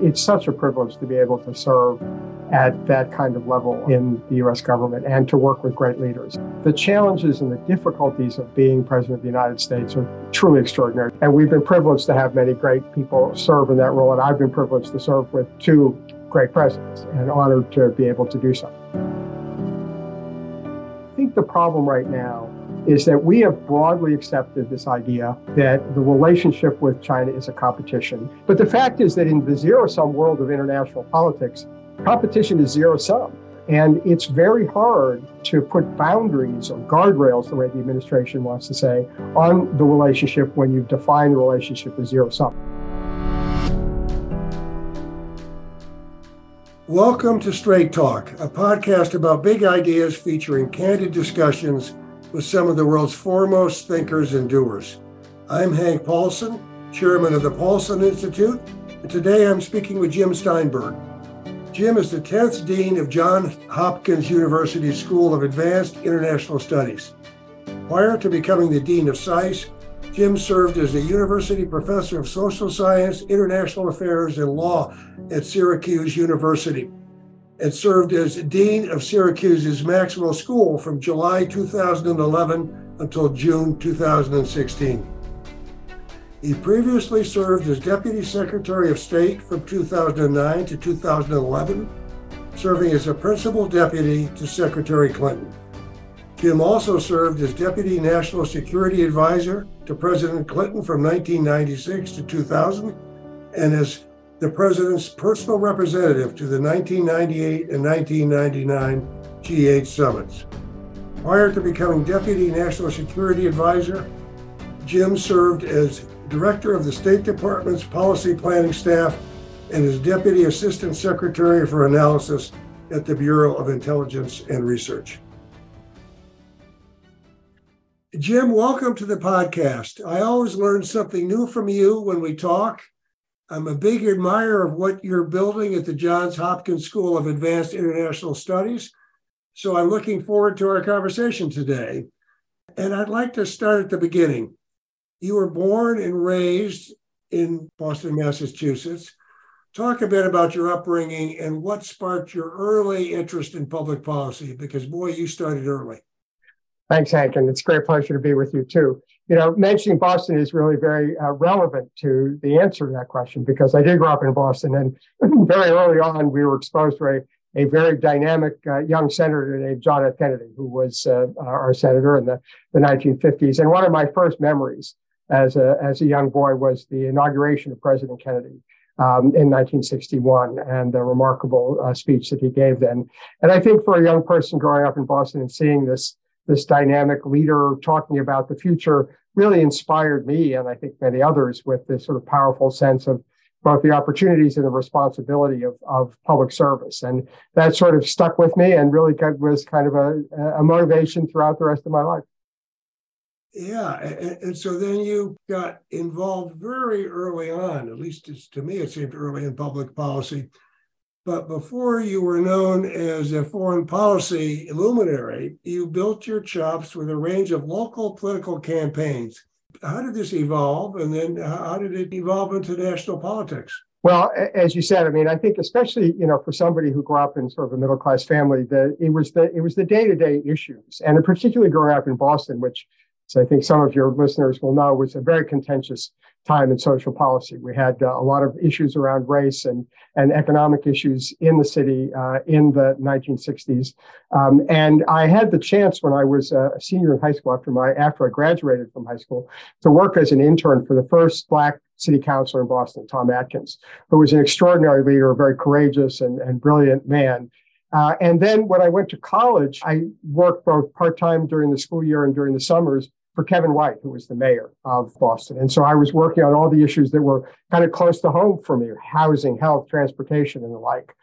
It's such a privilege to be able to serve at that kind of level in the US government and to work with great leaders. The challenges and the difficulties of being President of the United States are truly extraordinary. And we've been privileged to have many great people serve in that role. And I've been privileged to serve with two great presidents and honored to be able to do so. I think the problem right now is that we have broadly accepted this idea that the relationship with China is a competition. But the fact is that in the zero sum world of international politics, competition is zero sum. And it's very hard to put boundaries or guardrails, the way the administration wants to say, on the relationship when you've defined the relationship as zero sum. Welcome to Straight Talk, a podcast about big ideas featuring candid discussions with some of the world's foremost thinkers and doers. I'm Hank Paulson, chairman of the Paulson Institute, and today I'm speaking with Jim Steinberg. Jim is the 10th dean of Johns Hopkins University School of Advanced International Studies. Prior to becoming the dean of SAIS, Jim served as a university professor of social science, international affairs, and law at Syracuse University and served as dean of Syracuse's Maxwell School from July 2011 until June 2016. He previously served as Deputy Secretary of State from 2009 to 2011, serving as a principal deputy to Secretary Clinton. Jim also served as Deputy National Security Advisor to President Clinton from 1996 to 2000 and as the President's personal representative to the 1998 and 1999 G8 summits. Prior to becoming Deputy National Security Advisor, Jim served as Director of the State Department's Policy Planning Staff and as Deputy Assistant Secretary for Analysis at the Bureau of Intelligence and Research. Jim, welcome to the podcast. I always learn something new from you when we talk. I'm a big admirer of what you're building at the Johns Hopkins School of Advanced International Studies. So I'm looking forward to our conversation today. And I'd like to start at the beginning. You were born and raised in Boston, Massachusetts. Talk a bit about your upbringing and what sparked your early interest in public policy, because boy, you started early. Thanks, Hank, and it's a great pleasure to be with you too. You know, mentioning Boston is really very uh, relevant to the answer to that question because I did grow up in Boston, and very early on we were exposed to a, a very dynamic uh, young senator named John F. Kennedy, who was uh, our senator in the, the 1950s. And one of my first memories as a as a young boy was the inauguration of President Kennedy. Um, in 1961 and the remarkable uh, speech that he gave then. And I think for a young person growing up in Boston and seeing this this dynamic leader talking about the future really inspired me and I think many others with this sort of powerful sense of both the opportunities and the responsibility of, of public service. And that sort of stuck with me and really was kind of a, a motivation throughout the rest of my life. Yeah. And, and, so then you got involved very early on, at least to me, it seemed early in public policy, but before you were known as a foreign policy luminary, you built your chops with a range of local political campaigns. How did this evolve? And then how did it evolve into national politics? Well, as you said, I mean, I think especially you know for somebody who grew up in sort of a middle class family, that it was the it was the day to day issues, and particularly growing up in Boston, which so I think some of your listeners will know was a very contentious time in social policy. We had uh, a lot of issues around race and, and economic issues in the city uh, in the 1960s. Um, and I had the chance when I was a senior in high school after my after I graduated from high school to work as an intern for the first black city councilor in Boston, Tom Atkins, who was an extraordinary leader, a very courageous and, and brilliant man. Uh, and then when I went to college, I worked both part time during the school year and during the summers for Kevin White, who was the mayor of Boston. And so I was working on all the issues that were kind of close to home for me housing, health, transportation, and the like.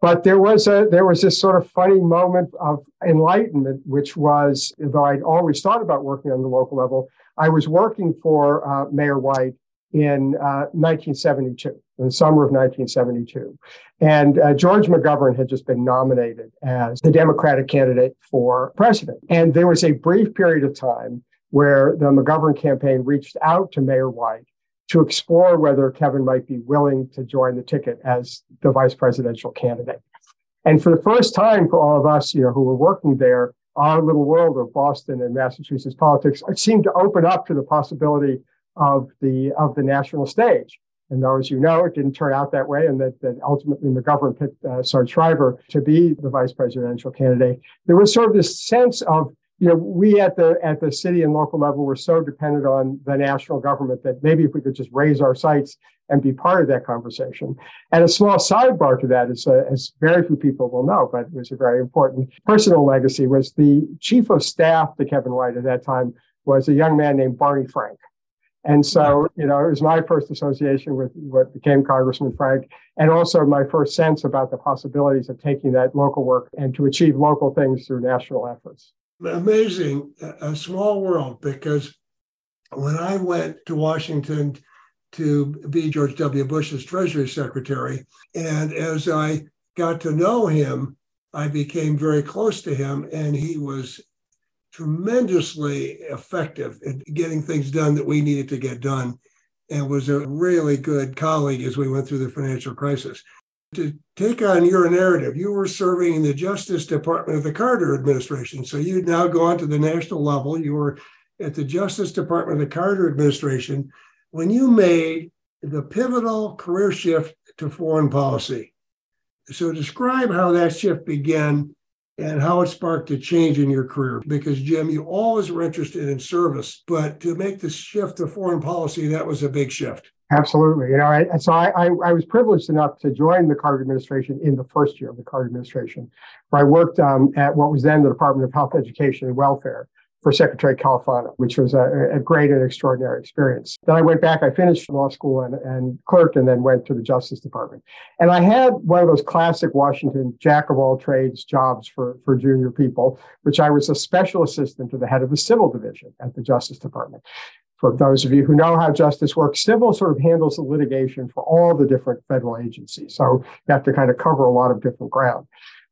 But there was a there was this sort of funny moment of enlightenment, which was, though I'd always thought about working on the local level, I was working for uh, Mayor White in uh, 1972, in the summer of 1972. And uh, George McGovern had just been nominated as the Democratic candidate for president. And there was a brief period of time where the McGovern campaign reached out to Mayor White to explore whether Kevin might be willing to join the ticket as the vice presidential candidate. And for the first time for all of us, you know, who were working there, our little world of Boston and Massachusetts politics seemed to open up to the possibility of the of the national stage. And though, as you know, it didn't turn out that way, and that, that ultimately McGovern picked uh, Sarge Shriver to be the vice presidential candidate, there was sort of this sense of you know, we at the at the city and local level were so dependent on the national government that maybe if we could just raise our sights and be part of that conversation. And a small sidebar to that is, uh, as very few people will know, but it was a very important personal legacy, was the chief of staff to Kevin White at that time was a young man named Barney Frank. And so, you know, it was my first association with what became Congressman Frank, and also my first sense about the possibilities of taking that local work and to achieve local things through national efforts amazing, a small world, because when I went to Washington to be George W. Bush's Treasury Secretary, and as I got to know him, I became very close to him, and he was tremendously effective at getting things done that we needed to get done and was a really good colleague as we went through the financial crisis to take on your narrative. You were serving in the Justice Department of the Carter administration. So you'd now go on to the national level. You were at the Justice Department of the Carter administration when you made the pivotal career shift to foreign policy. So describe how that shift began and how it sparked a change in your career. Because, Jim, you always were interested in service, but to make the shift to foreign policy, that was a big shift. Absolutely. You know, I, so I, I, I, was privileged enough to join the Carter administration in the first year of the Carter administration, where I worked um, at what was then the Department of Health, Education, and Welfare for Secretary Califano, which was a, a, great and extraordinary experience. Then I went back, I finished law school and, and clerked, and then went to the Justice Department. And I had one of those classic Washington jack of all trades jobs for, for junior people, which I was a special assistant to the head of the civil division at the Justice Department for those of you who know how justice works, civil sort of handles the litigation for all the different federal agencies. So you have to kind of cover a lot of different ground.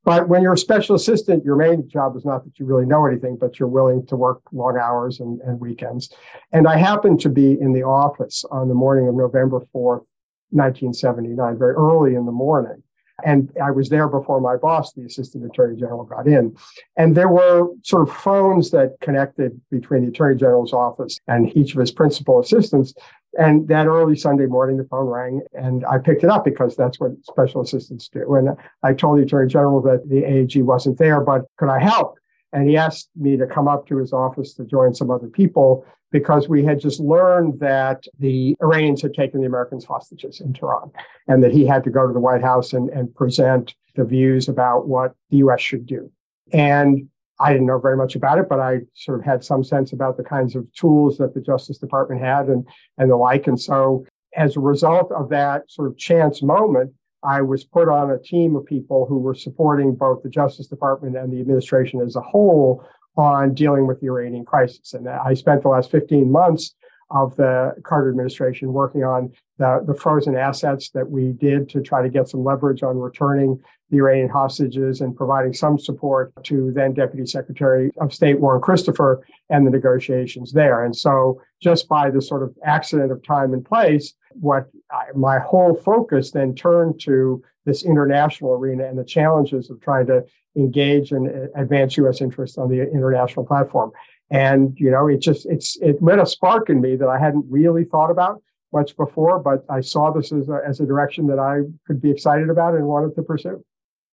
But when you're a special assistant, your main job is not that you really know anything, but you're willing to work long hours and, and weekends. And I happened to be in the office on the morning of November 4th, 1979, very early in the morning. And I was there before my boss, the assistant attorney general, got in. And there were sort of phones that connected between the attorney general's office and each of his principal assistants. And that early Sunday morning, the phone rang and I picked it up because that's what special assistants do. And I told the attorney general that the AG wasn't there, but could I help? And he asked me to come up to his office to join some other people because we had just learned that the Iranians had taken the Americans hostages in Tehran and that he had to go to the White House and, and present the views about what the US should do. And I didn't know very much about it, but I sort of had some sense about the kinds of tools that the Justice Department had and, and the like. And so as a result of that sort of chance moment, I was put on a team of people who were supporting both the Justice Department and the administration as a whole on dealing with the Iranian crisis. And I spent the last 15 months of the Carter administration working on the, the frozen assets that we did to try to get some leverage on returning the Iranian hostages and providing some support to then Deputy Secretary of State Warren Christopher and the negotiations there. And so, just by the sort of accident of time and place, what I, my whole focus then turned to this international arena and the challenges of trying to engage and advance U.S. interests on the international platform. And you know, it just it's it lit a spark in me that I hadn't really thought about much before, but I saw this as a, as a direction that I could be excited about and wanted to pursue.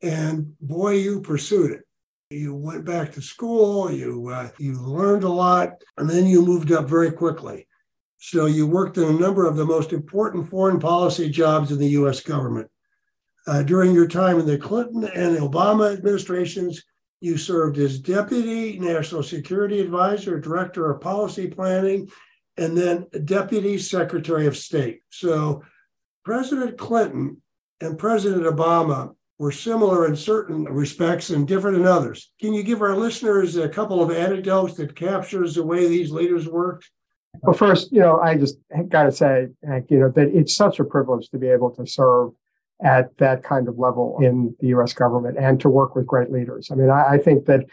And boy, you pursued it. You went back to school. You uh, you learned a lot, and then you moved up very quickly. So you worked in a number of the most important foreign policy jobs in the U.S. government. Uh, during your time in the Clinton and Obama administrations, you served as Deputy National Security Advisor, Director of Policy Planning, and then Deputy Secretary of State. So President Clinton and President Obama were similar in certain respects and different in others. Can you give our listeners a couple of anecdotes that captures the way these leaders worked? Well, first, you know, I just got to say, you know, that it's such a privilege to be able to serve at that kind of level in the U.S. government and to work with great leaders. I mean, I, I think that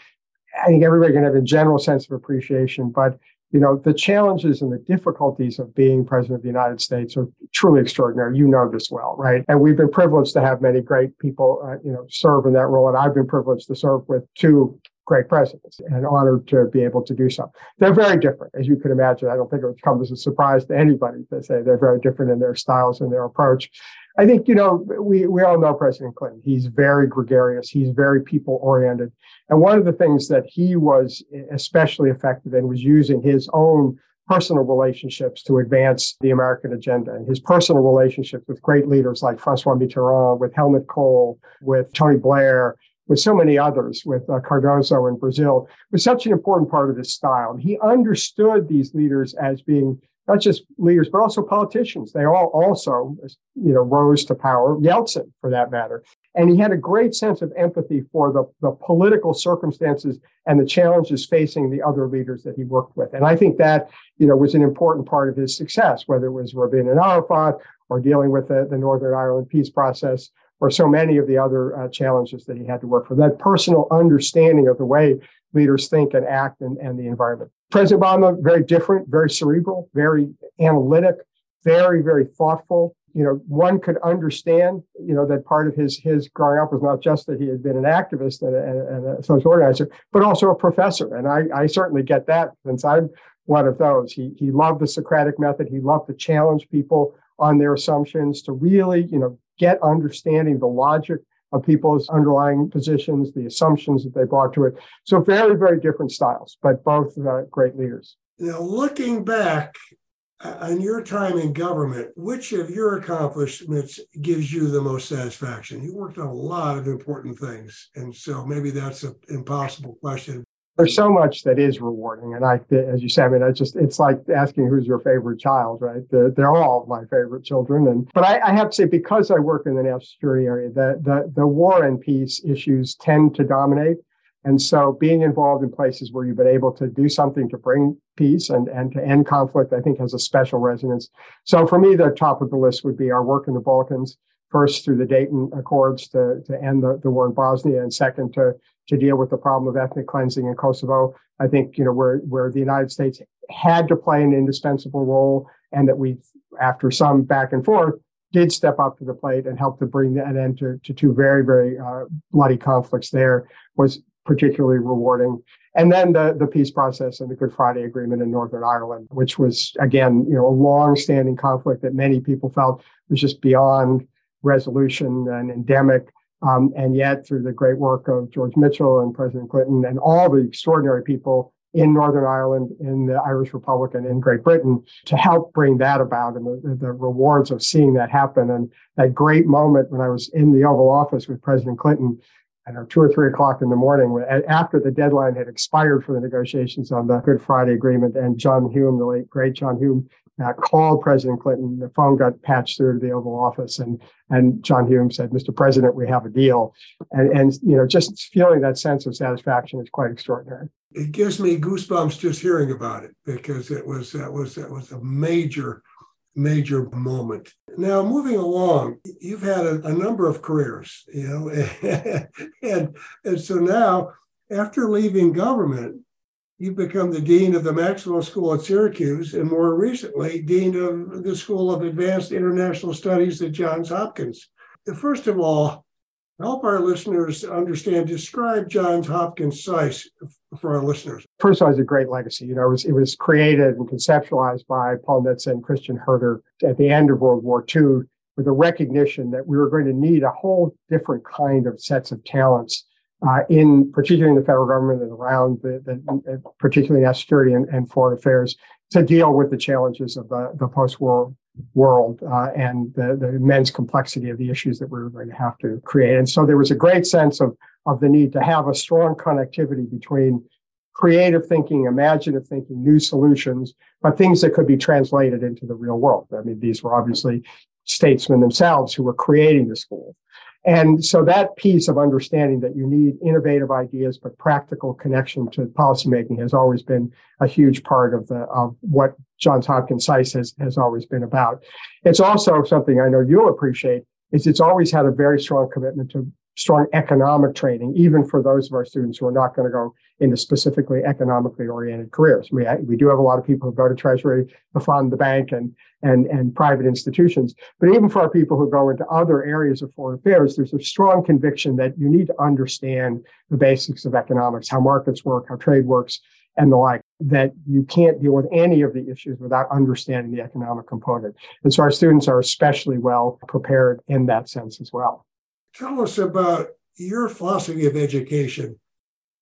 I think everybody can have a general sense of appreciation, but you know, the challenges and the difficulties of being president of the United States are truly extraordinary. You know this well, right? And we've been privileged to have many great people, uh, you know, serve in that role. And I've been privileged to serve with two great presidents and honored to be able to do so. They're very different, as you can imagine. I don't think it would come as a surprise to anybody to say they're very different in their styles and their approach. I think, you know, we, we all know President Clinton. He's very gregarious. He's very people oriented. And one of the things that he was especially effective in was using his own personal relationships to advance the American agenda. And his personal relationships with great leaders like Francois Mitterrand, with Helmut Kohl, with Tony Blair, with so many others, with uh, Cardoso in Brazil, was such an important part of his style. He understood these leaders as being not just leaders, but also politicians. They all also, you know, rose to power. Yeltsin, for that matter, and he had a great sense of empathy for the, the political circumstances and the challenges facing the other leaders that he worked with. And I think that, you know, was an important part of his success, whether it was Rabin and Arafat or dealing with the, the Northern Ireland peace process or so many of the other uh, challenges that he had to work for. That personal understanding of the way leaders think and act and, and the environment. President Obama, very different, very cerebral, very analytic, very, very thoughtful. You know, one could understand, you know, that part of his his growing up was not just that he had been an activist and a, and a social organizer, but also a professor. And I, I certainly get that since I'm one of those. He he loved the Socratic method. He loved to challenge people on their assumptions, to really, you know, get understanding the logic of people's underlying positions, the assumptions that they brought to it. So very, very different styles, but both uh, great leaders. Now, looking back uh, on your time in government, which of your accomplishments gives you the most satisfaction? You worked on a lot of important things. And so maybe that's an impossible question there's so much that is rewarding. And I, as you said, I mean, I just, it's like asking who's your favorite child, right? They're, they're all my favorite children. And, but I, I, have to say, because I work in the national security area, the, the, the war and peace issues tend to dominate. And so being involved in places where you've been able to do something to bring peace and, and to end conflict, I think has a special resonance. So for me, the top of the list would be our work in the Balkans first through the Dayton Accords to, to end the, the war in Bosnia, and second to to deal with the problem of ethnic cleansing in Kosovo. I think you know where where the United States had to play an indispensable role, and that we, after some back and forth, did step up to the plate and help to bring an end to, to two very very uh, bloody conflicts. There was particularly rewarding. And then the, the peace process and the Good Friday Agreement in Northern Ireland, which was again, you know, a long-standing conflict that many people felt was just beyond resolution and endemic. Um, and yet, through the great work of George Mitchell and President Clinton and all the extraordinary people in Northern Ireland, in the Irish Republic, and in Great Britain to help bring that about and the, the rewards of seeing that happen. And that great moment when I was in the Oval Office with President Clinton know, two or three o'clock in the morning after the deadline had expired for the negotiations on the Good Friday Agreement. And John Hume, the late great John Hume, uh, called President Clinton. The phone got patched through to the Oval Office, and and John Hume said, "Mr. President, we have a deal." And and you know, just feeling that sense of satisfaction is quite extraordinary. It gives me goosebumps just hearing about it because it was that was that was a major major moment. Now, moving along, you've had a, a number of careers, you know, and and so now after leaving government, you've become the dean of the Maxwell School at Syracuse, and more recently, dean of the School of Advanced International Studies at Johns Hopkins. First of all, help our listeners understand, describe Johns Hopkins SAIS for our listeners. First of all, it's a great legacy. You know, it was, it was created and conceptualized by Paul Nitze and Christian Herter at the end of World War II with a recognition that we were going to need a whole different kind of sets of talents uh, in particularly in the federal government and around the, the particularly national security and, and, foreign affairs to deal with the challenges of the, the post-war world uh, and the, the immense complexity of the issues that we were going to have to create. And so there was a great sense of, of the need to have a strong connectivity between creative thinking, imaginative thinking, new solutions, but things that could be translated into the real world. I mean, these were obviously statesmen themselves who were creating the school. And so that piece of understanding that you need innovative ideas, but practical connection to policymaking has always been a huge part of the, of what Johns Hopkins SAIS has, has always been about. It's also something I know you'll appreciate is it's always had a very strong commitment to, strong economic training, even for those of our students who are not going to go into specifically economically oriented careers. We, uh, we do have a lot of people who go to Treasury, the fund, the bank, and, and, and private institutions. But even for our people who go into other areas of foreign affairs, there's a strong conviction that you need to understand the basics of economics, how markets work, how trade works, and the like, that you can't deal with any of the issues without understanding the economic component. And so our students are especially well prepared in that sense as well. Tell us about your philosophy of education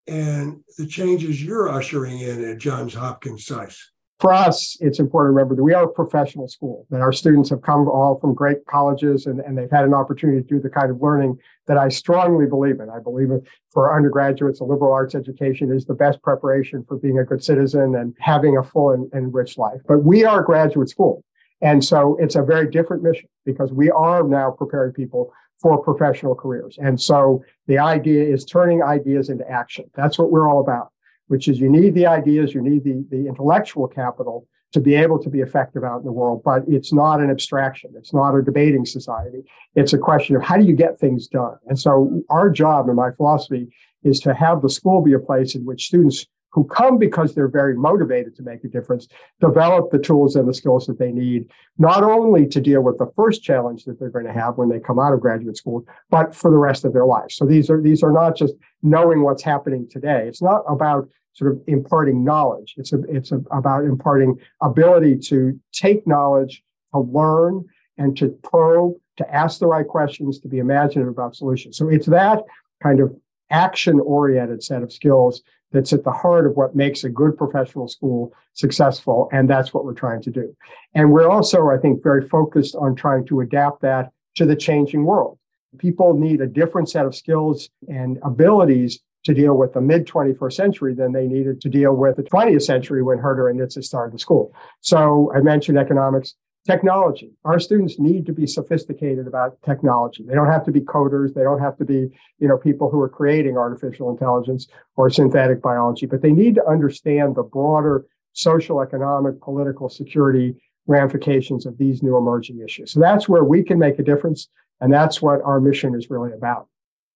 and the changes you're ushering in at Johns Hopkins SAIS. For us, it's important to remember that we are a professional school, that our students have come all from great colleges and, and they've had an opportunity to do the kind of learning that I strongly believe in. I believe for undergraduates, a liberal arts education is the best preparation for being a good citizen and having a full and, and rich life. But we are a graduate school. And so it's a very different mission because we are now preparing people for professional careers. And so the idea is turning ideas into action. That's what we're all about, which is you need the ideas, you need the, the intellectual capital to be able to be effective out in the world, but it's not an abstraction. It's not a debating society. It's a question of how do you get things done? And so our job and my philosophy is to have the school be a place in which students who come because they're very motivated to make a difference, develop the tools and the skills that they need, not only to deal with the first challenge that they're going to have when they come out of graduate school, but for the rest of their lives. So these are these are not just knowing what's happening today. It's not about sort of imparting knowledge. It's a, it's a, about imparting ability to take knowledge, to learn, and to probe, to ask the right questions, to be imaginative about solutions. So it's that kind of action oriented set of skills that's at the heart of what makes a good professional school successful. And that's what we're trying to do. And we're also, I think, very focused on trying to adapt that to the changing world. People need a different set of skills and abilities to deal with the mid 21st century than they needed to deal with the 20th century when Herter and Nitze started the school. So I mentioned economics. Technology. Our students need to be sophisticated about technology. They don't have to be coders. They don't have to be, you know, people who are creating artificial intelligence or synthetic biology, but they need to understand the broader social, economic, political security ramifications of these new emerging issues. So that's where we can make a difference. And that's what our mission is really about.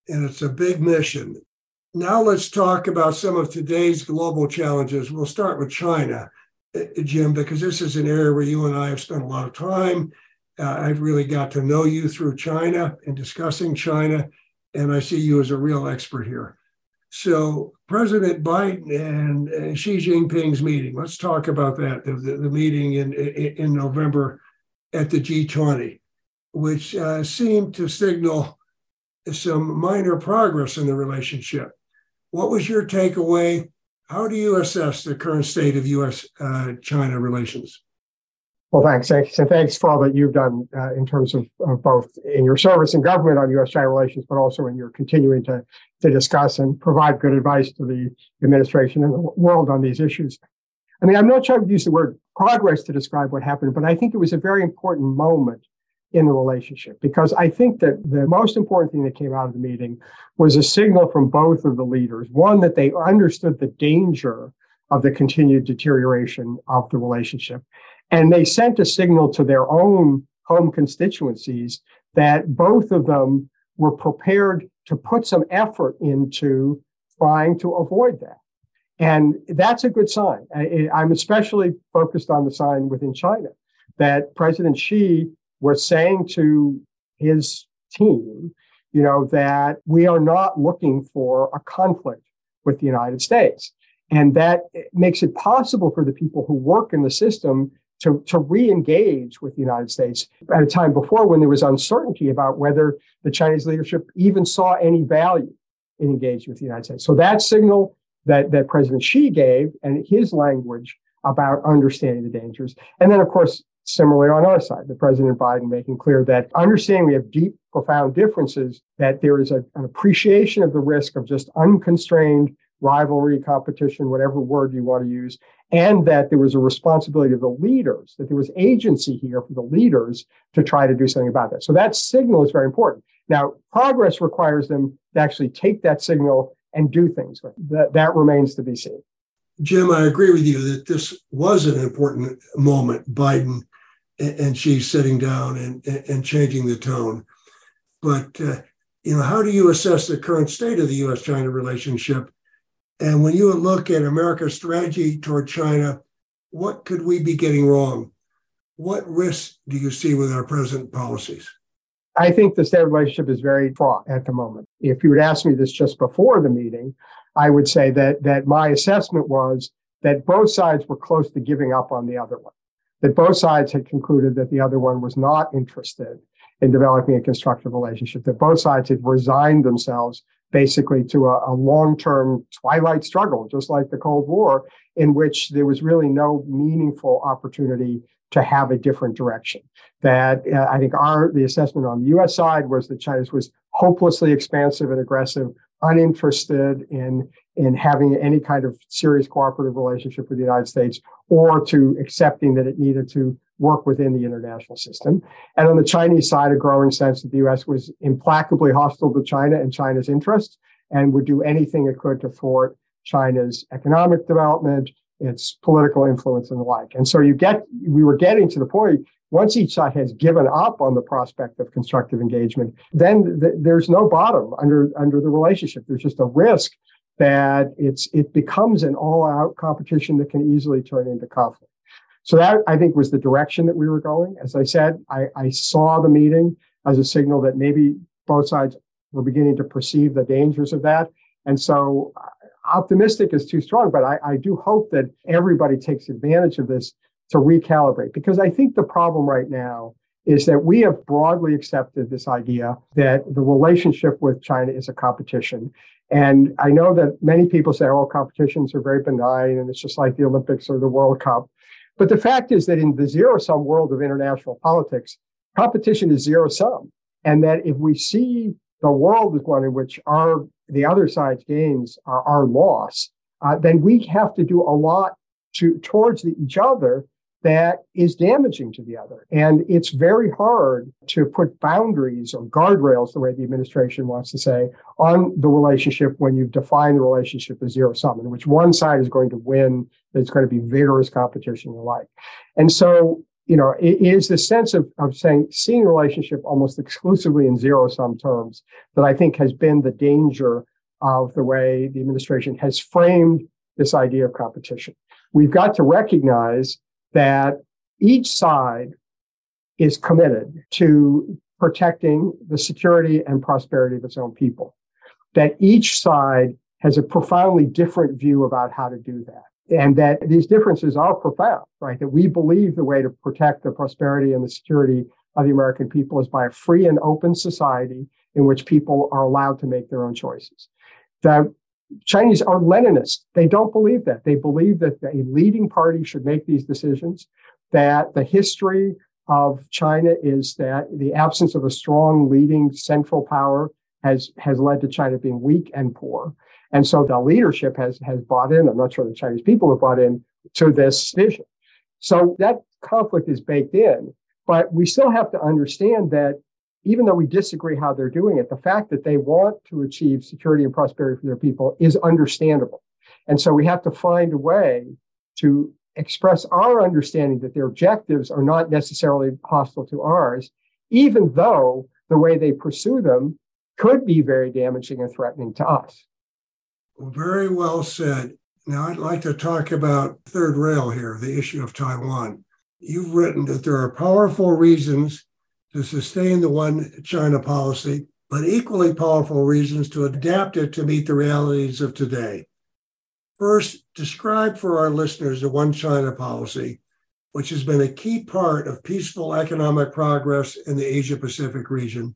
And it's a big mission. Now let's talk about some of today's global challenges. We'll start with China. Uh, Jim, because this is an area where you and I have spent a lot of time. Uh, I've really got to know you through China and discussing China, and I see you as a real expert here. So, President Biden and uh, Xi Jinping's meeting. Let's talk about that. The, the, the meeting in, in, November at the G20, which uh, seemed to signal some minor progress in the relationship. What was your takeaway? How do you assess the current state of U.S. Uh, China relations? Well, thanks. Thanks. And thanks for all that you've done uh, in terms of, of, both in your service and government on U.S. China relations, but also in your continuing to, to discuss and provide good advice to the administration and the world on these issues. I mean, I'm not sure I would use the word progress to describe what happened, but I think it was a very important moment in the relationship because I think that the most important thing that came out of the meeting was a signal from both of the leaders. One, that they understood the danger of the continued deterioration of the relationship. And they sent a signal to their own home constituencies that both of them were prepared to put some effort into trying to avoid that. And that's a good sign. I, am especially focused on the sign within China that President Xi was saying to his team, you know, that we are not looking for a conflict with the United States. And that makes it possible for the people who work in the system to, to re-engage with the United States at a time before when there was uncertainty about whether the Chinese leadership even saw any value in engaging with the United States. So that signal that, that President Xi gave and his language about understanding the dangers. And then, of course, Similarly, on our side, the President Biden making clear that understanding we have deep, profound differences, that there is a, an appreciation of the risk of just unconstrained rivalry, competition, whatever word you want to use, and that there was a responsibility of the leaders, that there was agency here for the leaders to try to do something about that. So that signal is very important. Now, progress requires them to actually take that signal and do things. That, that remains to be seen. Jim, I agree with you that this was an important moment. Biden and Xi's sitting down and, and changing the tone. But uh, You know, how do you assess the current state of the US China relationship? And when you look at America's strategy toward China, what could we be getting wrong? What risks do you see with our present policies? I think the state relationship is very fraught at the moment. If you would ask me this just before the meeting, I would say that that my assessment was that both sides were close to giving up on the other one. That both sides had concluded that the other one was not interested in developing a constructive relationship. That both sides had resigned themselves basically to a, a long-term twilight struggle, just like the Cold War, in which there was really no meaningful opportunity to have a different direction. That uh, I think our the assessment on the U.S. side was that China was hopelessly expansive and aggressive, uninterested in in having any kind of serious cooperative relationship with the United States, or to accepting that it needed to work within the international system. And on the Chinese side, a growing sense that the U.S. was implacably hostile to China and China's interests, and would do anything it could to thwart China's economic development, its political influence and the like. And so you get, we were getting to the point once each side has given up on the prospect of constructive engagement, then th- there's no bottom under under the relationship. There's just a risk that it's it becomes an all-out competition that can easily turn into conflict. So that I think was the direction that we were going. As I said, I, I saw the meeting as a signal that maybe both sides were beginning to perceive the dangers of that. And so uh, optimistic is too strong, but I, I do hope that everybody takes advantage of this to recalibrate because I think the problem right now is that we have broadly accepted this idea that the relationship with China is a competition. And I know that many people say, oh, competitions are very benign and it's just like the Olympics or the World Cup. But the fact is that in the zero sum world of international politics, competition is zero sum. And that if we see the world as one in which our the other side's gains are our loss, uh, then we have to do a lot to towards the, each other that is damaging to the other. And it's very hard to put boundaries or guardrails, the way the administration wants to say, on the relationship when you define the relationship as zero sum, in which one side is going to win, there's going to be vigorous competition and the like. And so you know, it is the sense of, of saying, seeing relationship almost exclusively in zero sum terms that I think has been the danger of the way the administration has framed this idea of competition. We've got to recognize that each side is committed to protecting the security and prosperity of its own people. That each side has a profoundly different view about how to do that and that these differences are profound, right? That we believe the way to protect the prosperity and the security of the American people is by a free and open society in which people are allowed to make their own choices. The Chinese are Leninists. They don't believe that. They believe that a leading party should make these decisions, that the history of China is that the absence of a strong leading central power has, has led to China being weak and poor. And so the leadership has, has bought in. I'm not sure the Chinese people have bought in to this vision. So that conflict is baked in, but we still have to understand that even though we disagree how they're doing it, the fact that they want to achieve security and prosperity for their people is understandable. And so we have to find a way to express our understanding that their objectives are not necessarily hostile to ours, even though the way they pursue them could be very damaging and threatening to us. Very well said. Now, I'd like to talk about third rail here, the issue of Taiwan. You've written that there are powerful reasons to sustain the one China policy, but equally powerful reasons to adapt it to meet the realities of today. First, describe for our listeners the one China policy, which has been a key part of peaceful economic progress in the Asia Pacific region,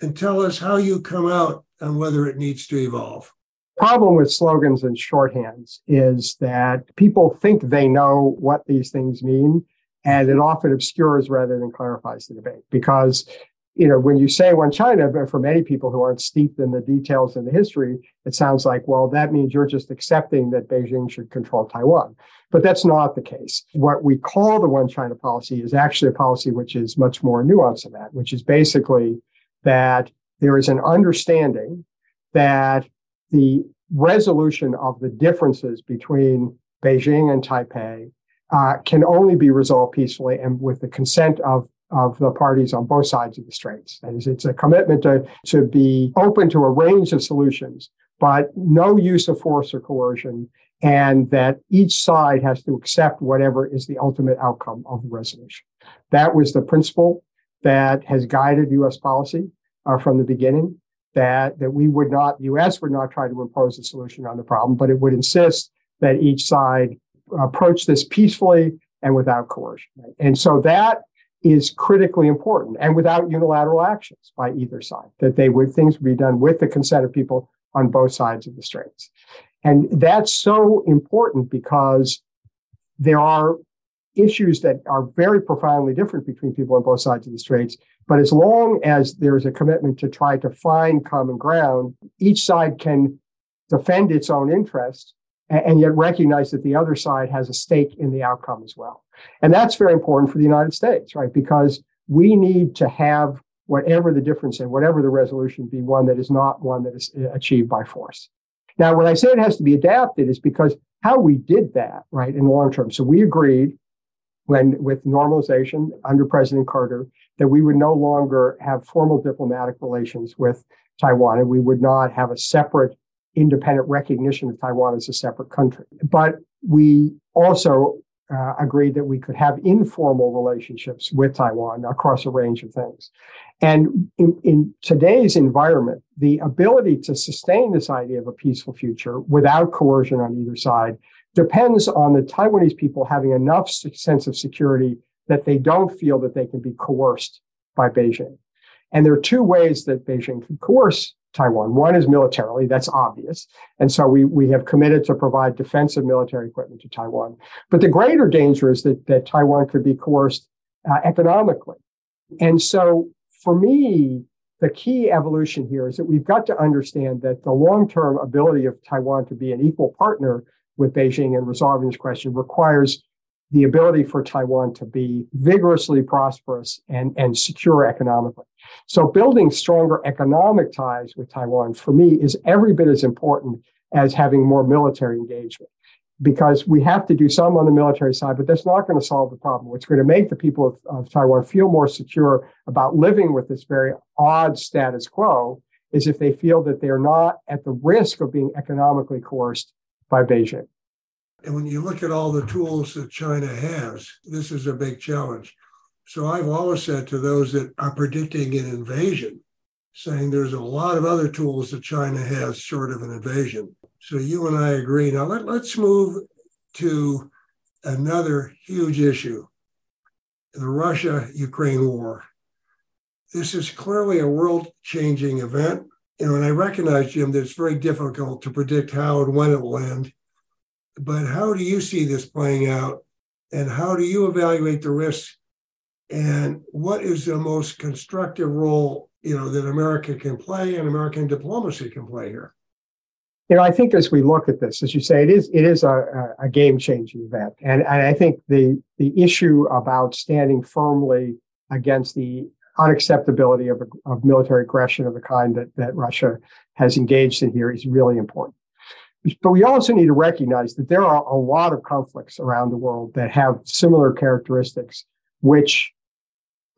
and tell us how you come out on whether it needs to evolve problem with slogans and shorthands is that people think they know what these things mean and it often obscures rather than clarifies the debate. Because you know when you say one china but for many people who aren't steeped in the details and the history it sounds like well that means you're just accepting that beijing should control taiwan. But that's not the case. What we call the one china policy is actually a policy which is much more nuanced than that which is basically that there is an understanding that the resolution of the differences between Beijing and Taipei uh, can only be resolved peacefully and with the consent of of the parties on both sides of the straits. That is, it's a commitment to, to be open to a range of solutions, but no use of force or coercion, and that each side has to accept whatever is the ultimate outcome of the resolution. That was the principle that has guided U.S. policy uh, from the beginning. That that we would not, the U.S. would not try to impose a solution on the problem, but it would insist that each side approach this peacefully and without coercion. And so that is critically important and without unilateral actions by either side, that they would, things would be done with the consent of people on both sides of the straits. And that's so important because there are issues that are very profoundly different between people on both sides of the straits. But as long as there's a commitment to try to find common ground, each side can defend its own interests and yet recognize that the other side has a stake in the outcome as well. And that's very important for the United States, right? Because we need to have whatever the difference and whatever the resolution be one that is not one that is uh, achieved by force. Now, when I say it has to be adapted is because how we did that, right, in the long term. So we agreed when with normalization under President Carter that we would no longer have formal diplomatic relations with Taiwan and we would not have a separate independent recognition of Taiwan as a separate country. But we also uh, agreed that we could have informal relationships with Taiwan across a range of things. And in, in, today's environment, the ability to sustain this idea of a peaceful future without coercion on either side depends on the Taiwanese people having enough sense of security that they don't feel that they can be coerced by Beijing. And there are two ways that Beijing can coerce Taiwan. One is militarily, that's obvious. And so we, we have committed to provide defensive military equipment to Taiwan. But the greater danger is that, that Taiwan could be coerced uh, economically. And so for me, the key evolution here is that we've got to understand that the long term ability of Taiwan to be an equal partner with Beijing in resolving this question requires the ability for Taiwan to be vigorously prosperous and, and secure economically. So building stronger economic ties with Taiwan for me is every bit as important as having more military engagement because we have to do some on the military side, but that's not going to solve the problem. What's going to make the people of, of Taiwan feel more secure about living with this very odd status quo is if they feel that they're not at the risk of being economically coerced by Beijing. And when you look at all the tools that China has, this is a big challenge. So I've always said to those that are predicting an invasion, saying there's a lot of other tools that China has short of an invasion. So you and I agree. Now let, let's move to another huge issue the Russia Ukraine war. This is clearly a world changing event. You know, and I recognize, Jim, that it's very difficult to predict how and when it will end. But how do you see this playing out? And how do you evaluate the risks? And what is the most constructive role, you know, that America can play and American diplomacy can play here? You know, I think as we look at this, as you say, it is it is a, a game changing event, and, and I think the the issue about standing firmly against the unacceptability of, of military aggression of the kind that, that Russia has engaged in here is really important. But we also need to recognize that there are a lot of conflicts around the world that have similar characteristics, which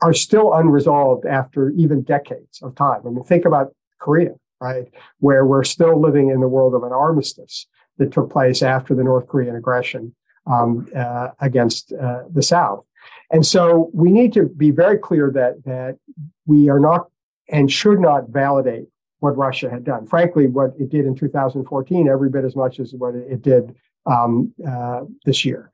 are still unresolved after even decades of time. I mean, think about Korea, right? Where we're still living in the world of an armistice that took place after the North Korean aggression um, uh, against uh, the South. And so we need to be very clear that that we are not and should not validate what Russia had done. Frankly, what it did in 2014, every bit as much as what it did um, uh, this year.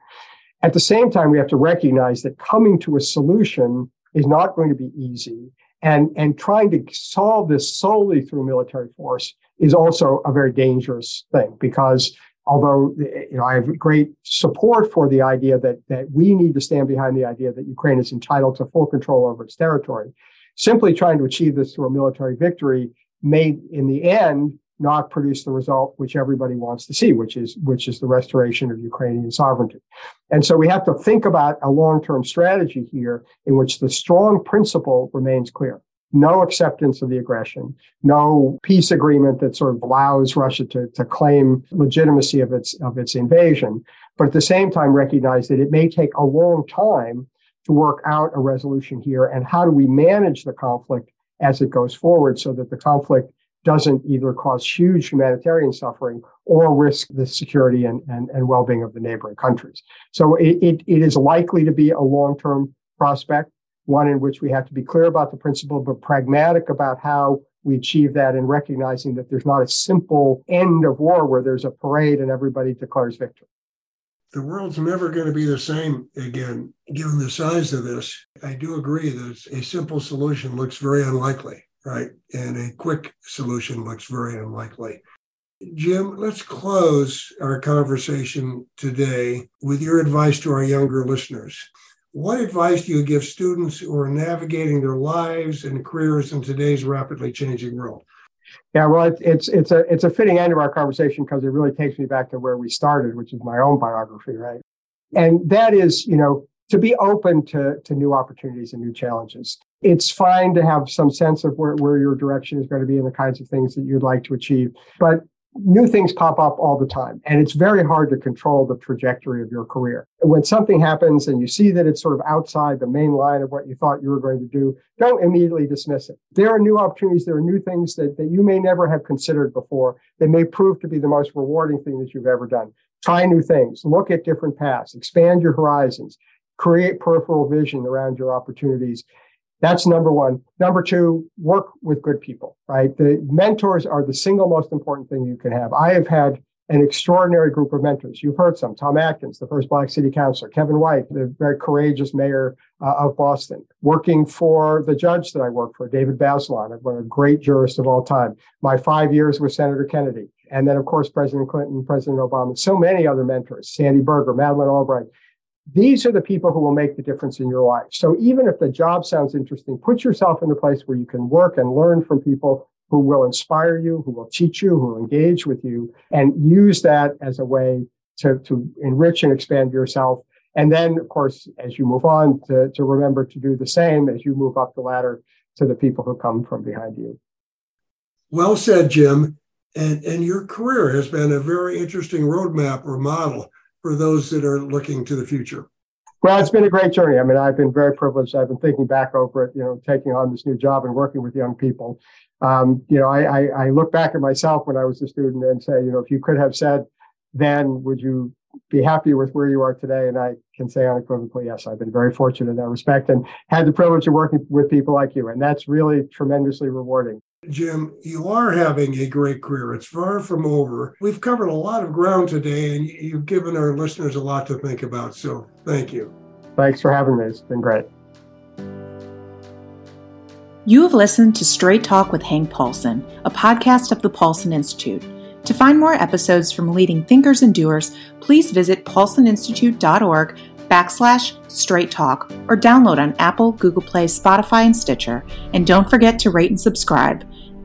At the same time, we have to recognize that coming to a solution is not going to be easy. And, and trying to solve this solely through military force is also a very dangerous thing because although you know I have great support for the idea that that we need to stand behind the idea that Ukraine is entitled to full control over its territory, simply trying to achieve this through a military victory may in the end not produce the result which everybody wants to see, which is which is the restoration of Ukrainian sovereignty. And so we have to think about a long-term strategy here in which the strong principle remains clear. No acceptance of the aggression, no peace agreement that sort of allows Russia to, to claim legitimacy of its of its invasion, but at the same time recognize that it may take a long time to work out a resolution here? And how do we manage the conflict as it goes forward so that the conflict doesn't either cause huge humanitarian suffering or risk the security and, and, and well-being of the neighboring countries. So it, it, it is likely to be a long-term prospect, one in which we have to be clear about the principle, but pragmatic about how we achieve that and recognizing that there's not a simple end of war where there's a parade and everybody declares victory. The world's never going to be the same again, given the size of this. I do agree that a simple solution looks very unlikely right? And a quick solution looks very unlikely. Jim, let's close our conversation today with your advice to our younger listeners. What advice do you give students who are navigating their lives and careers in today's rapidly changing world? Yeah, well, it's it's it's a it's a fitting end of our conversation because it really takes me back to where we started, which is my own biography, right? And that is, you know, to be open to to new opportunities and new challenges it's fine to have some sense of where, where your direction is going to be and the kinds of things that you'd like to achieve. But new things pop up all the time and it's very hard to control the trajectory of your career. When something happens and you see that it's sort of outside the main line of what you thought you were going to do don't immediately dismiss it. There are new opportunities there are new things that, that you may never have considered before that may prove to be the most rewarding thing that you've ever done. Try new things look at different paths expand your horizons create peripheral vision around your opportunities that's number one. Number two, work with good people, right? The mentors are the single most important thing you can have. I have had an extraordinary group of mentors. You've heard some. Tom Atkins, the first Black City Councilor, Kevin White, the very courageous mayor uh, of Boston, working for the judge that I worked for, David Bazelon, one of the great jurists of all time. My five years with Senator Kennedy. And then, of course, President Clinton, President Obama, so many other mentors, Sandy Berger, Madeleine Albright. These are the people who will make the difference in your life. So even if the job sounds interesting, put yourself in a place where you can work and learn from people who will inspire you, who will teach you, who will engage with you, and use that as a way to, to enrich and expand yourself. And then, of course, as you move on, to, to remember to do the same as you move up the ladder to the people who come from behind you. Well said, Jim. And, and your career has been a very interesting roadmap or model for those that are looking to the future? Well, it's been a great journey. I mean, I've been very privileged. I've been thinking back over it, you know, taking on this new job and working with young people. Um, you know, I, I, I look back at myself when I was a student and say, you know, if you could have said then, would you be happy with where you are today? And I can say unequivocally, yes, I've been very fortunate in that respect and had the privilege of working with people like you. And that's really tremendously rewarding. Jim, you are having a great career. It's far from over. We've covered a lot of ground today, and you've given our listeners a lot to think about. So thank you. Thanks for having me. It's been great. You have listened to Straight Talk with Hank Paulson, a podcast of the Paulson Institute. To find more episodes from leading thinkers and doers, please visit paulsoninstitute.org backslash straight talk or download on Apple, Google Play, Spotify, and Stitcher. And don't forget to rate and subscribe.